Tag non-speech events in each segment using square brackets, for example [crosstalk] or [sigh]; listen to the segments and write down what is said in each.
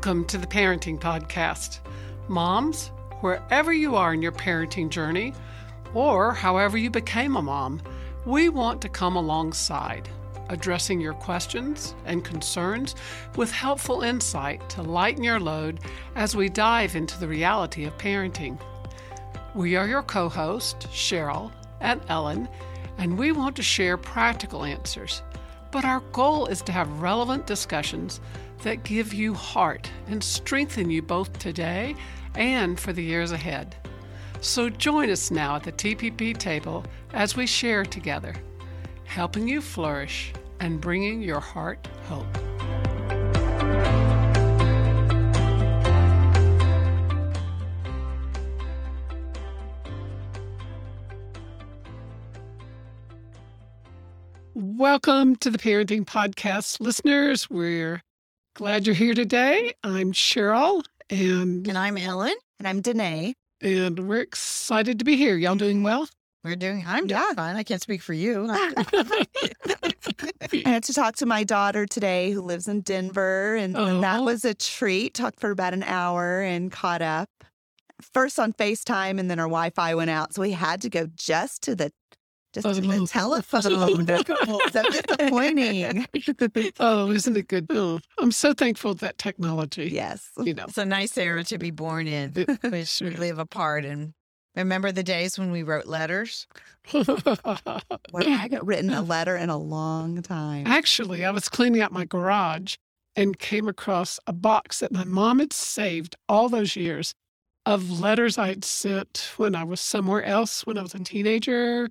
Welcome to the Parenting Podcast. Moms, wherever you are in your parenting journey, or however you became a mom, we want to come alongside, addressing your questions and concerns with helpful insight to lighten your load as we dive into the reality of parenting. We are your co hosts, Cheryl and Ellen, and we want to share practical answers. But our goal is to have relevant discussions that give you heart and strengthen you both today and for the years ahead. So join us now at the TPP table as we share together, helping you flourish and bringing your heart hope. Welcome to the Parenting Podcast, listeners. We're glad you're here today. I'm Cheryl, and And I'm Ellen. And I'm Danae. and we're excited to be here. Y'all doing well? We're doing, I'm doing Yeah. fine. I can't speak for you. [laughs] I had to talk to my daughter today who lives in Denver, and, and that Oh. was a treat. Talked for about an hour and caught up. First on FaceTime, and then our Wi Fi went out. So we had to go just to the just to the Oh. telephone. [laughs] so disappointing. [laughs] oh, isn't it good? Oh, I'm so thankful that technology. Yes. You know, It's a nice era to be born in. [laughs] It- We sure. live apart. And remember the days when we wrote letters? Well, I haven't written a letter in a long time. Actually, I was cleaning out my garage and came across a box that my mom had saved all those years of letters I had sent when I was somewhere else when I was a teenager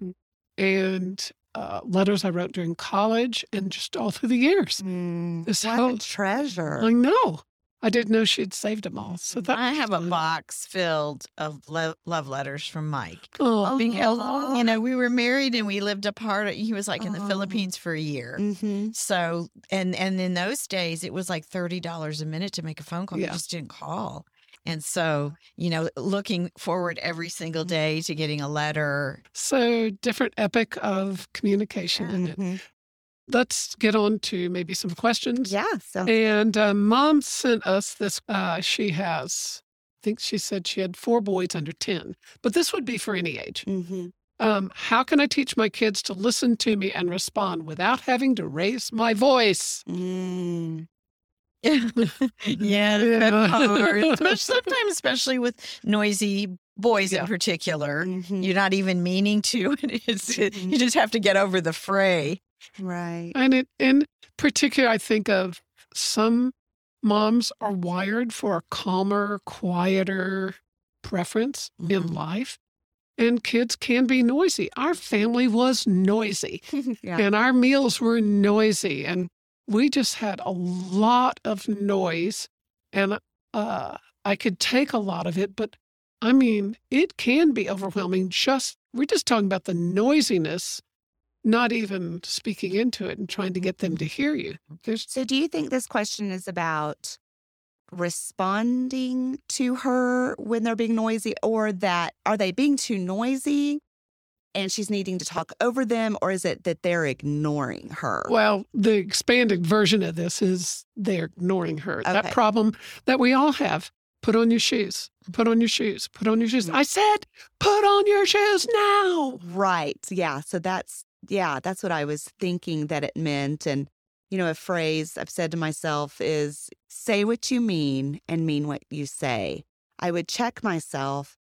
and uh, letters I wrote during college and just all through the years. Mm, This what whole- a treasure. I know. I didn't know she'd saved them all. So that I have a was- box filled of lo- love letters from Mike. Oh, Because, you know, we were married and we lived apart. He was like in the Oh. Philippines for a year. hmm So, and and in those days, it was like thirty dollars a minute to make a phone call. You just didn't call. And so, you know, looking forward every single day to getting a letter. so different epic of communication. isn't it? Let's get on to maybe some questions. Yeah. So And uh, mom sent us this. Uh, she has, I think she said she had four boys under 10, but this would be for any age. mhm. Um, how can I teach my kids to listen to me and respond without having to raise my voice? Mm. [laughs] yeah, that's [laughs] hard. Especially- sometimes, especially with noisy boys Yeah. in particular. Mhm. You're not even meaning to. It's, you just have to get over the fray. Right. And it, in particular, I think of some moms are wired for a calmer, quieter preference in Mhm. life. And kids can be noisy. Our family was noisy. [laughs] yeah. and our meals were noisy and we just had a lot of noise and uh, i could take a lot of it but i mean it can be overwhelming just we're just talking about the noisiness not even speaking into it and trying to get them to hear you. There's So, do you think this question is about responding to her when they're being noisy, or that are they being too noisy and she's needing to talk over them, or is it that they're ignoring her? well the expanded version of this is they're ignoring her that problem that we all have put on your shoes put on your shoes put on your shoes Mm. i said put on your shoes now Right. Yeah. So that's, yeah, that's what I was thinking that it meant. And, you know, a phrase I've said to myself is say what you mean and mean what you say. I would check myself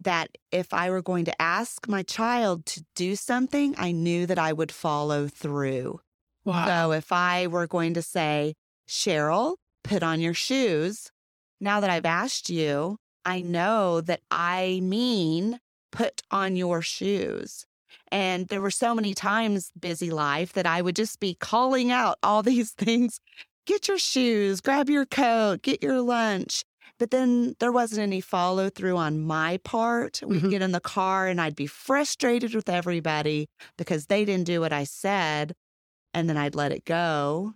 that if I were going to ask my child to do something, I knew that I would follow through. wow So if I were going to say, Cheryl, put on your shoes, now that I've asked you, I know that I mean put on your shoes. And there were so many times, busy life, that I would just be calling out all [laughs] these things get your shoes, grab your coat, get your lunch. But then there wasn't any follow through on my part. We'd Mhm. get in the car and I'd be frustrated with everybody because they didn't do what I said. And then I'd let it go.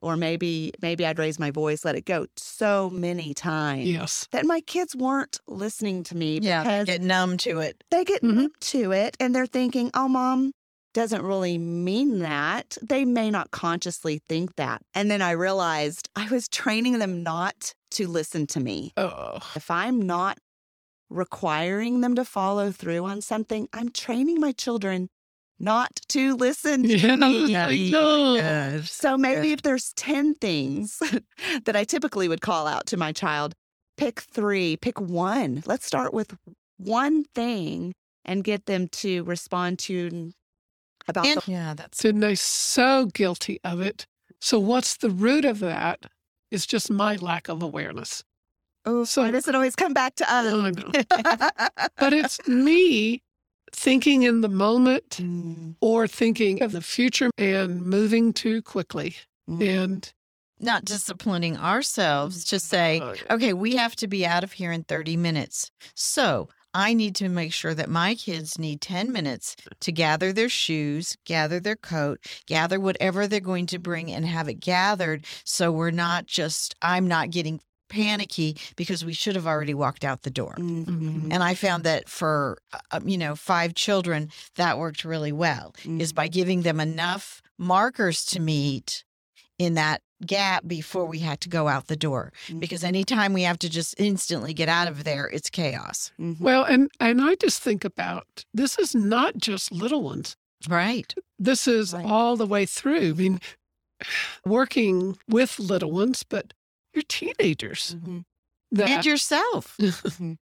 Or maybe maybe I'd raise my voice, let it go so many times yes that my kids weren't listening to me Yeah, because get numb to it. they get Mhm. numb to it and they're thinking, oh, mom, doesn't really mean that. They may not consciously think that. And then I realized I was training them not to listen to me. Oh, If I'm not requiring them to follow through on something, I'm training my children not to listen [laughs] to yeah, me. I know. Yes. So maybe if there's 10 things [laughs] that I typically would call out to my child, pick three, pick one. Let's start with one thing and get them to respond to about And the yeah, that's Sydney's so guilty of it. So what's the root of that? Is just my lack of awareness. Oh, So- why does it always come back to I us? know. [laughs] But it's me thinking in the moment Mm, or thinking of the future and moving too quickly. mm. And not disciplining ourselves to say, okay, we have to be out of here in 30 minutes. So I need to make sure that my kids need 10 minutes to gather their shoes, gather their coat, gather whatever they're going to bring and have it gathered. So we're not just, I'm not getting panicky because we should have already walked out the door. Mhm, And I found that for, uh, you know, five children, that worked really well is mhm. by giving them enough markers to meet in that gap before we had to go out the door. Because anytime we have to just instantly get out of there, it's chaos. Mhm. well, and and I just think about this is not just little ones. Right. This is Right. all the way through. I mean, [sighs] working with little ones, but you're teenagers. Mhm. That And yourself. [laughs]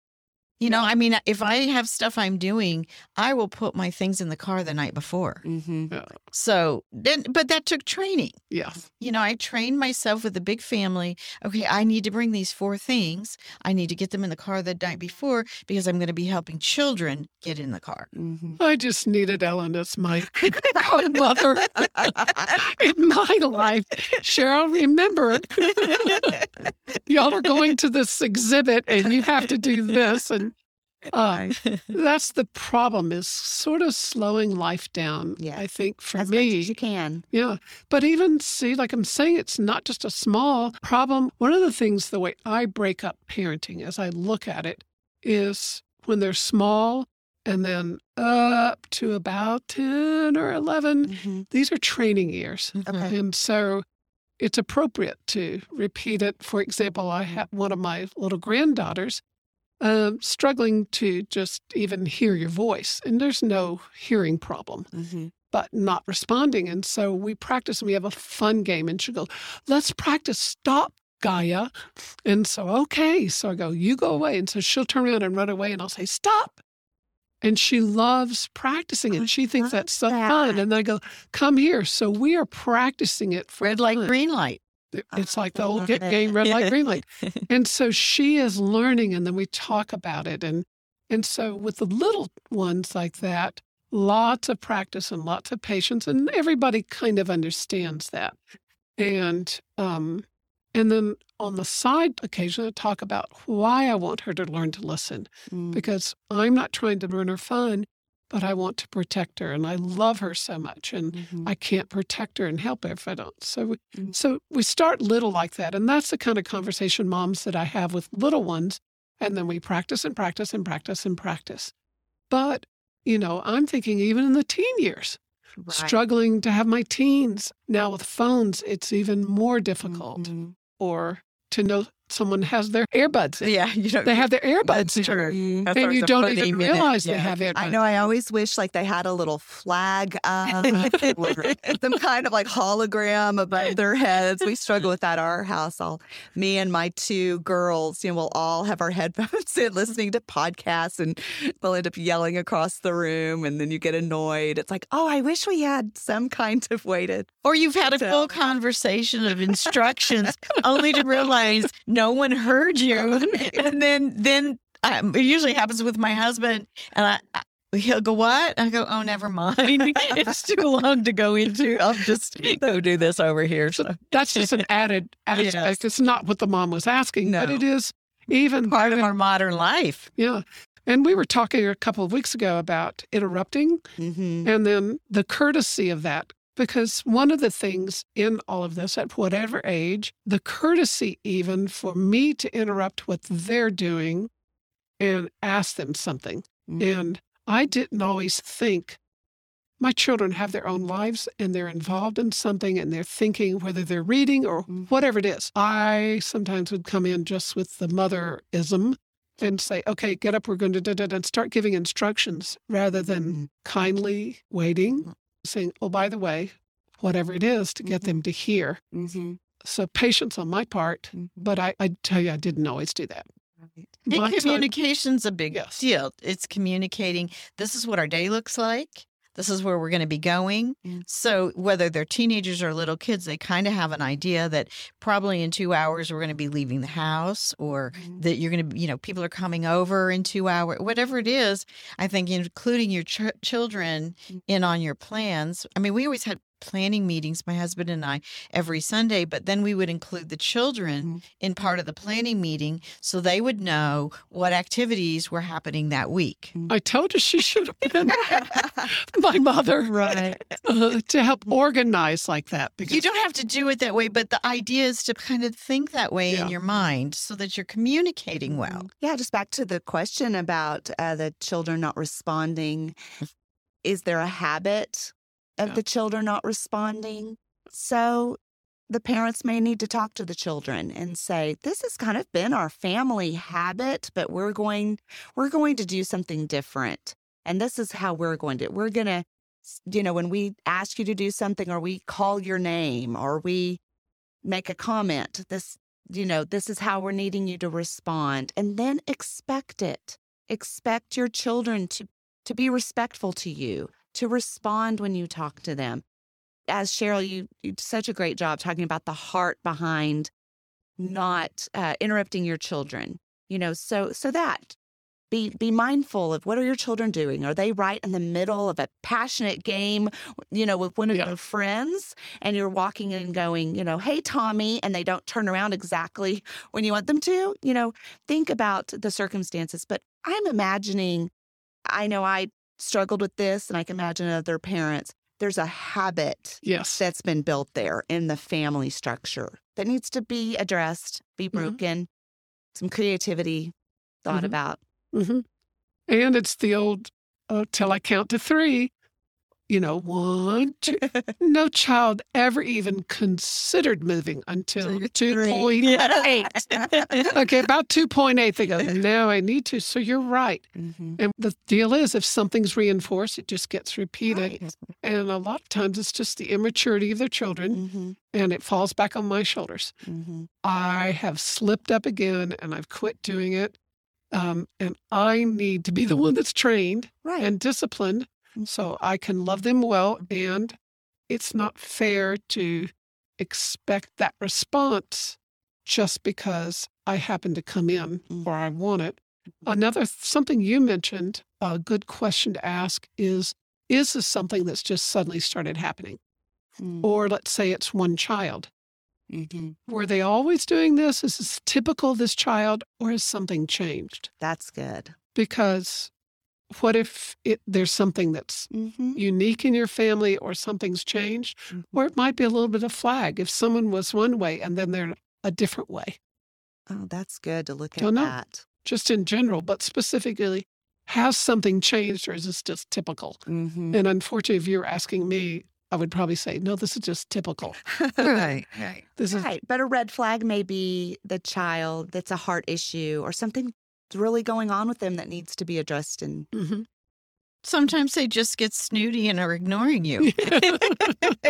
You know, I mean, if I have stuff I'm doing, I will put my things in the car the night before. Mhm. Yeah, So then, but that took training. Yes. You know, I trained myself with a big family. Okay, I need to bring these four things. I need to get them in the car the night before because I'm going to be helping children get in the car. Mhm. I just needed Ellen as my [laughs] godmother [laughs] in my life. Cheryl, remember, [laughs] y'all are going to this exhibit and you have to do this. And uh, [laughs] that's the problem is sort of slowing life down, Yes. I think, for As much me. as you can. Yeah. But even see, like I'm saying, it's not just a small problem. One of the things, the way I break up parenting as I look at it, is when they're small and then up to about 10 or 11, Mhm. these are training years. Okay. And so it's appropriate to repeat it. For example, I have one of my little granddaughters um, struggling to just even hear your voice, and there's no hearing problem Mhm. but not responding. And so we practice and we have a fun game. And she'll go, Let's practice stop, Gaia. And so, okay. So I go, You go away. And so she'll turn around and run away and I'll say, Stop. And she loves practicing it. I She thinks that's so that. fun. And then I go, Come here. So we are practicing it for Red light, fun. green light. It's like the old game, red light, [laughs] green light. And so she is learning, and then we talk about it. And and so with the little ones like that, lots of practice and lots of patience, and everybody kind of understands that. And um, and then on the side occasionally I talk about why I want her to learn to listen Mm. because I'm not trying to ruin her fun, but I want to protect her, and I love her so much, and Mhm. I can't protect her and help her if I don't. So, we, Mm. so we start little like that, and that's the kind of conversation moms that I have with little ones, and then we practice and practice and practice and practice. But you know, I'm thinking even in the teen years, Right. struggling to have my teens now with phones, it's even more difficult. Mhm. Or to know someone has their earbuds. in. Yeah, you know, They have their earbuds. That's in. true. That's and you don't even minute. realize they have earbuds. I know. I always wish like they had a little flag, uh, [laughs] some kind of like hologram above their heads. We struggle with that at our house. All me and my two girls, you know, we'll all have our [laughs] headphones in, listening to podcasts, and they'll end up yelling across the room, and then you get annoyed. It's like, oh, I wish we had some kind of way to. Or you've had a So- full conversation of instructions [laughs] only to realize no one heard you. And then, then um, it usually happens with my husband, and I, I, he'll go, "What?" I go, "Oh, never mind. [laughs] it's too long to go into. I'll just go do this over here." So That's just an added aspect. Yes. It's not what the mom was asking, but it is even part of our modern life. Yeah. And we were talking a couple of weeks ago about interrupting Mhm. and then the courtesy of that. Because one of the things in all of this, at whatever age, the courtesy even for me to interrupt what they're doing and ask them something. Mhm. And I didn't always think my children have their own lives and they're involved in something and they're thinking whether they're reading or Mm. whatever it is. I sometimes would come in just with the motherism and say, okay, get up, we're going to da da da, and start giving instructions rather than Mhm. kindly waiting, saying, oh, by the way, whatever it is to get Mhm. them to hear. Mhm. So patience on my part, Mhm. but I, I tell you, I didn't always do that. Right. And time- communication's a big Yes. deal. It's communicating this is what our day looks like. This is where we're going to be going. Yeah. So, whether they're teenagers or little kids, they kind of have an idea that probably in two hours we're going to be leaving the house or Mhm. that you're going to, you know, people are coming over in two hours, whatever it is. I think including your ch- children Mm. in on your plans. I mean, we always had planning meetings, my husband and I, every Sunday, but then we would include the children Mhm. in part of the planning meeting so they would know what activities were happening that week. I told you she should have been [laughs] my mother Right. uh, to help organize like that. Because You don't have to do it that way, but the idea is to kind of think that way Yeah. in your mind so that you're communicating well. Yeah, just back to the question about uh, the children not responding. Is there a habit of Yeah. the children not responding? So the parents may need to talk to the children and say, "This has kind of been our family habit, but we're going we're going to do something different. And this is how we're going to we're going to you know, when we ask you to do something or we call your name or we make a comment, this you know, this is how we're needing you to respond. And then expect it. Expect your children to to be respectful to you, to respond when you talk to them. As Cheryl, you you did such a great job talking about the heart behind not uh, interrupting your children. You know, so so that be be mindful of what are your children doing? Are they right in the middle of a passionate game, you know, with one of Yeah. their friends, and you're walking in and going, you know, hey Tommy, and they don't turn around exactly when you want them to? You know, think about the circumstances. But I'm imagining, I know I struggled with this, and I can imagine other parents. There's a habit yes, that's been built there in the family structure that needs to be addressed, be Mhm. broken, some creativity thought Mhm. about. hmm and it's the old uh, till I count to three. You know, one, no child ever even considered moving until Till two three. point [laughs] okay, about two point eight, they go. No, I need to. So you're right. Mhm. And the deal is, if something's reinforced, it just gets repeated. Right. And a lot of times it's just the immaturity of their children Mhm. and it falls back on my shoulders. Mhm. I have slipped up again and I've quit doing it. Um, and I need to be the one that's trained Right. and disciplined. So I can love them well. And it's not fair to expect that response just because I happen to come in or I want it. Another something you mentioned, a good question to ask is is this something that's just suddenly started happening? Mm. Or let's say it's one child. Mhm. Were they always doing this? Is this typical of this child or has something changed? That's good. Because what if it there's something that's Mhm. unique in your family or something's changed? Mhm. Or it might be a little bit of flag if someone was one way and then they're a different way, Oh, that's good to look at that. just in general, but specifically, has something changed or is this just typical? Mhm. And unfortunately, if you were asking me, I would probably say, no, this is just typical. [laughs] Right, right. This is Right. But a red flag may be the child that's a heart issue or something really going on with them that needs to be addressed. And Mhm. Sometimes they just get snooty and are ignoring you. [laughs]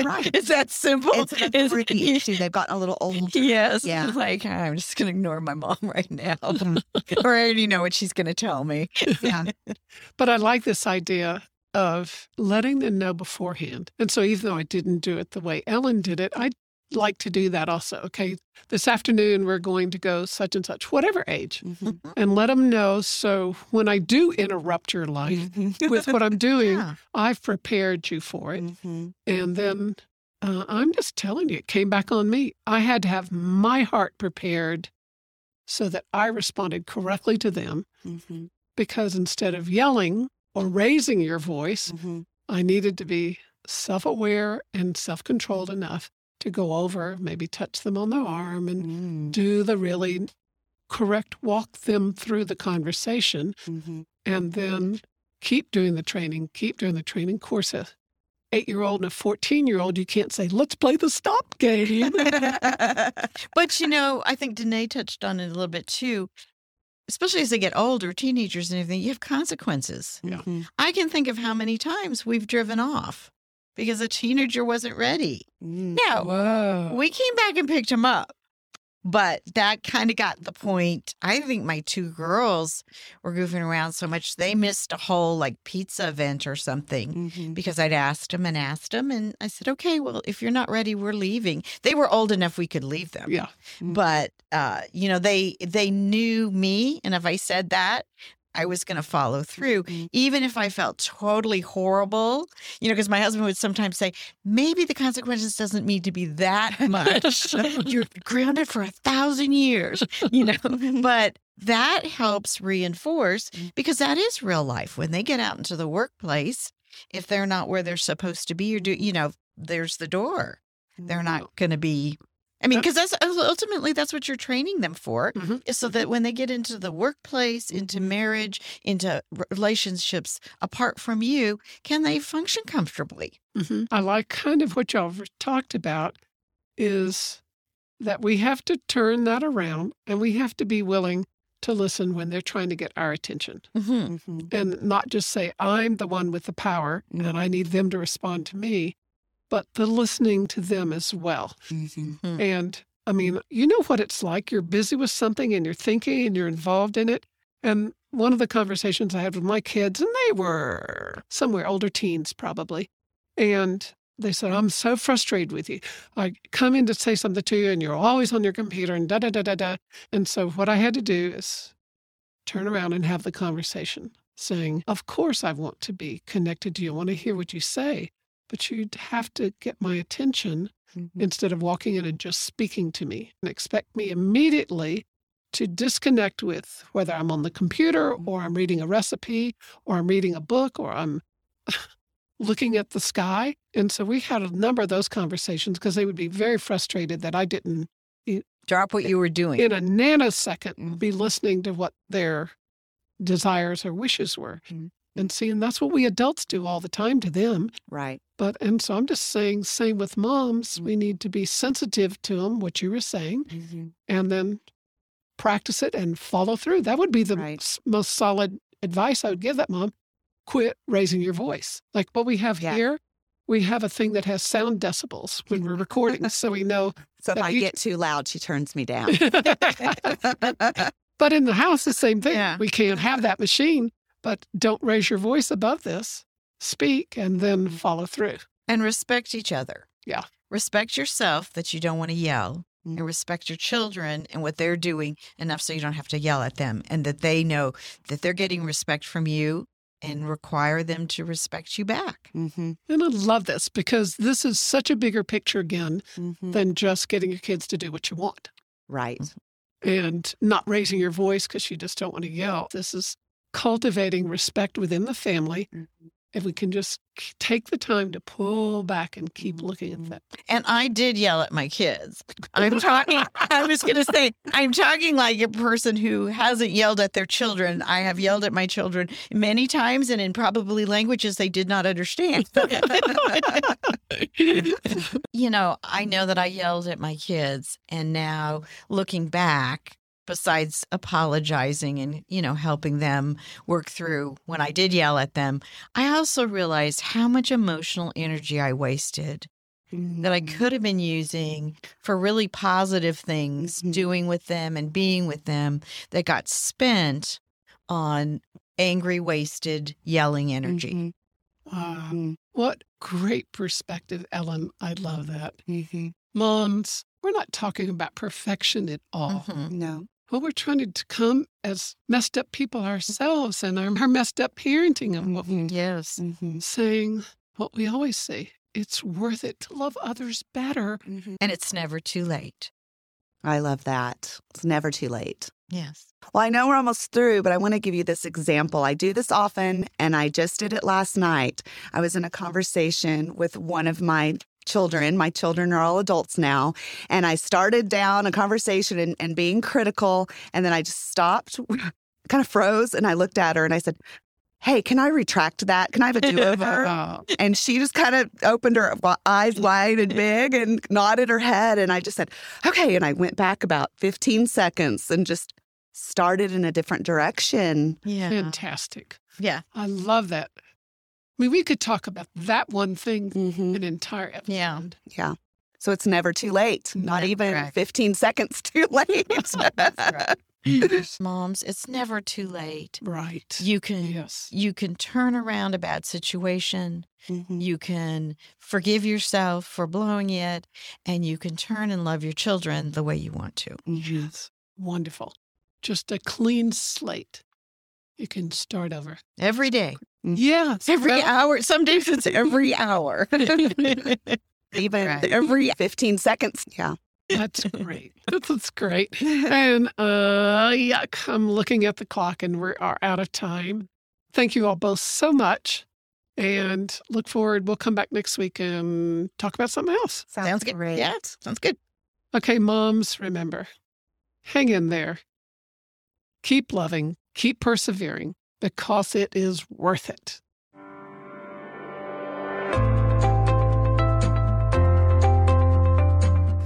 Right. It's that simple. it's an It's- authority [laughs] issue. They've gotten a little old. Yes. Yeah. Like, I'm just going to ignore my mom [laughs] right now. or I already know what she's going to tell me. Yeah. But I like this idea of letting them know beforehand. And so even though I didn't do it the way Ellen did it, I'd like to do that also. Okay, this afternoon we're going to go such and such, whatever age, Mhm. and let them know. So when I do interrupt your life Mhm. [laughs] with what I'm doing, Yeah. I've prepared you for it. Mhm. And then uh, I'm just telling you, it came back on me. I had to have my heart prepared so that I responded correctly to them Mhm. because instead of yelling or raising your voice, Mhm. I needed to be self aware and self controlled enough to go over, maybe touch them on the arm and Mm. do the really correct, walk them through the conversation, Mhm. and then keep doing the training, keep doing the training courses. eight year old and a 14 year old, you can't say, let's play the stop game. [laughs] but you know, I think Danae touched on it a little bit too. Especially as they get older, teenagers and everything, you have consequences. Yeah. Mhm. I can think of how many times we've driven off because a teenager wasn't ready. Mm. Now, Whoa. we came back and picked him up. But that kind of got the point. I think my two girls were goofing around so much they missed a whole like pizza event or something Mhm. because I'd asked them and asked them. And I said, okay, well, if you're not ready, we're leaving. They were old enough we could leave them. Yeah. But, uh, you know, they, they knew me. And if I said that, I was going to follow through, Mhm. even if I felt totally horrible, you know, because my husband would sometimes say, maybe the consequences doesn't need to be that [laughs] much. You're grounded for a thousand years, you know, but that helps reinforce because that is real life. When they get out into the workplace, if they're not where they're supposed to be, or do, you know, there's the door. They're not going to be. I mean, because that's ultimately that's what you're training them for, Mhm. so that when they get into the workplace, into marriage, into relationships apart from you, can they function comfortably? Mhm. I like kind of what y'all talked about is that we have to turn that around and we have to be willing to listen when they're trying to get our attention Mm-hmm. Mhm. and not just say, I'm the one with the power and I need them to respond to me, but the listening to them as well. Mhm. Mm. And I mean, you know what it's like. You're busy with something and you're thinking and you're involved in it. And one of the conversations I had with my kids, and they were somewhere older teens probably, and they said, I'm so frustrated with you. I come in to say something to you and you're always on your computer and da da da da da. And so what I had to do is turn around and have the conversation saying, Of course I want to be connected to you. I want to hear what you say, but you'd have to get my attention Mhm. instead of walking in and just speaking to me and expect me immediately to disconnect with whether I'm on the computer or I'm reading a recipe or I'm reading a book or I'm [laughs] looking at the sky. And so we had a number of those conversations because they would be very frustrated that I didn't, Drop what you were doing. in a nanosecond, and be listening to what their desires or wishes were. Mhm. And see, and that's what we adults do all the time to them. Right. But, and so I'm just saying, same with moms, we need to be sensitive to them, what you were saying, Mhm. and then practice it and follow through. That would be the Right. most solid advice I would give that mom. Quit raising your voice. Like what we have Yeah. here, we have a thing that has sound decibels when we're recording, [laughs] so we know. So if I you- get too loud, she turns me down. [laughs] but in the house, the same thing. Yeah. We can't have that machine, but don't raise your voice above this. Speak and then follow through. and respect each other. Yeah. Respect yourself that you don't want to yell, and respect your children and what they're doing enough so you don't have to yell at them, and that they know that they're getting respect from you and require them to respect you back. hmm And I love this because this is such a bigger picture again hmm than just getting your kids to do what you want. Right. and not raising your voice because you just don't want to yell. This is cultivating respect within the family. Mhm. If we can just take the time to pull back and keep looking at Mhm. that. And I did yell at my kids. I'm talking, I was going to say, I'm talking like a person who hasn't yelled at their children. I have yelled at my children many times and in probably languages they did not understand. [laughs] you know, I know that I yelled at my kids. And now looking back, besides apologizing and, you know, helping them work through when I did yell at them, I also realized how much emotional energy I wasted that I Mm-hmm. could have been using for really positive things, Mhm. doing with them and being with them that got spent on angry, wasted, yelling energy. Mhm. Wow. Mhm. What great perspective, Ellen. I love that. Mhm. Moms, we're not talking about perfection at all. Mhm. No. Well, we're trying to come as messed up people ourselves and our, our messed up parenting and what Mhm. Yes. Mhm. saying what we always say. It's worth it to love others better. Mhm. And it's never too late. I love that. It's never too late. Yes. Well, I know we're almost through, but I want to give you this example. I do this often, and I just did it last night. I was in a conversation with one of my children. My children are all adults now. And I started down a conversation and, and being critical. And then I just stopped, [laughs] kind of froze, and I looked at her and I said, Hey, can I retract that? Can I have a do over? [laughs] Oh, and she just kind of opened her eyes wide and big and nodded her head. And I just said, okay. And I went back about 15 seconds and just started in a different direction. Yeah. fantastic. Yeah. I love that. I mean, we could talk about that one thing Mm-hmm. an entire episode. Yeah. Yeah. So it's never too late, not That's even correct. 15 seconds too [laughs] late. [laughs] right. Moms, it's never too late. Right. You can Yes. you can turn around a bad situation. Mhm. You can forgive yourself for blowing it and you can turn and love your children the way you want to. Yes. Wonderful. Just a clean slate. You can start over. Every day. Yes. Every well- hour. Some days it's every hour. [laughs] Even Right. every 15 seconds. Yeah. That's great. [laughs] That's, that's great. And uh yuck, I'm looking at the clock and we are out of time. Thank you all both so much. And look forward. We'll come back next week and talk about something else. Sounds good. great. Yeah, sounds good. Okay, moms, remember, hang in there. Keep loving, keep persevering because it is worth it.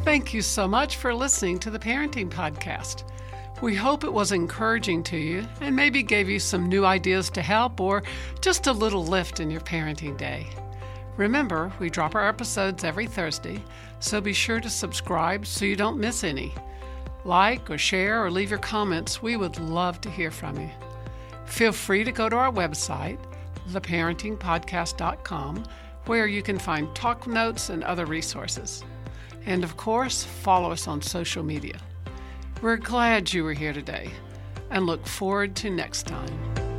Thank you so much for listening to the Parenting Podcast. We hope it was encouraging to you and maybe gave you some new ideas to help or just a little lift in your parenting day. Remember, we drop our episodes every Thursday, so be sure to subscribe so you don't miss any. Like or share or leave your comments. We would love to hear from you. Feel free to go to our website, theparentingpodcast.com, where you can find talk notes and other resources. And of course, follow us on social media. We're glad you were here today and look forward to next time.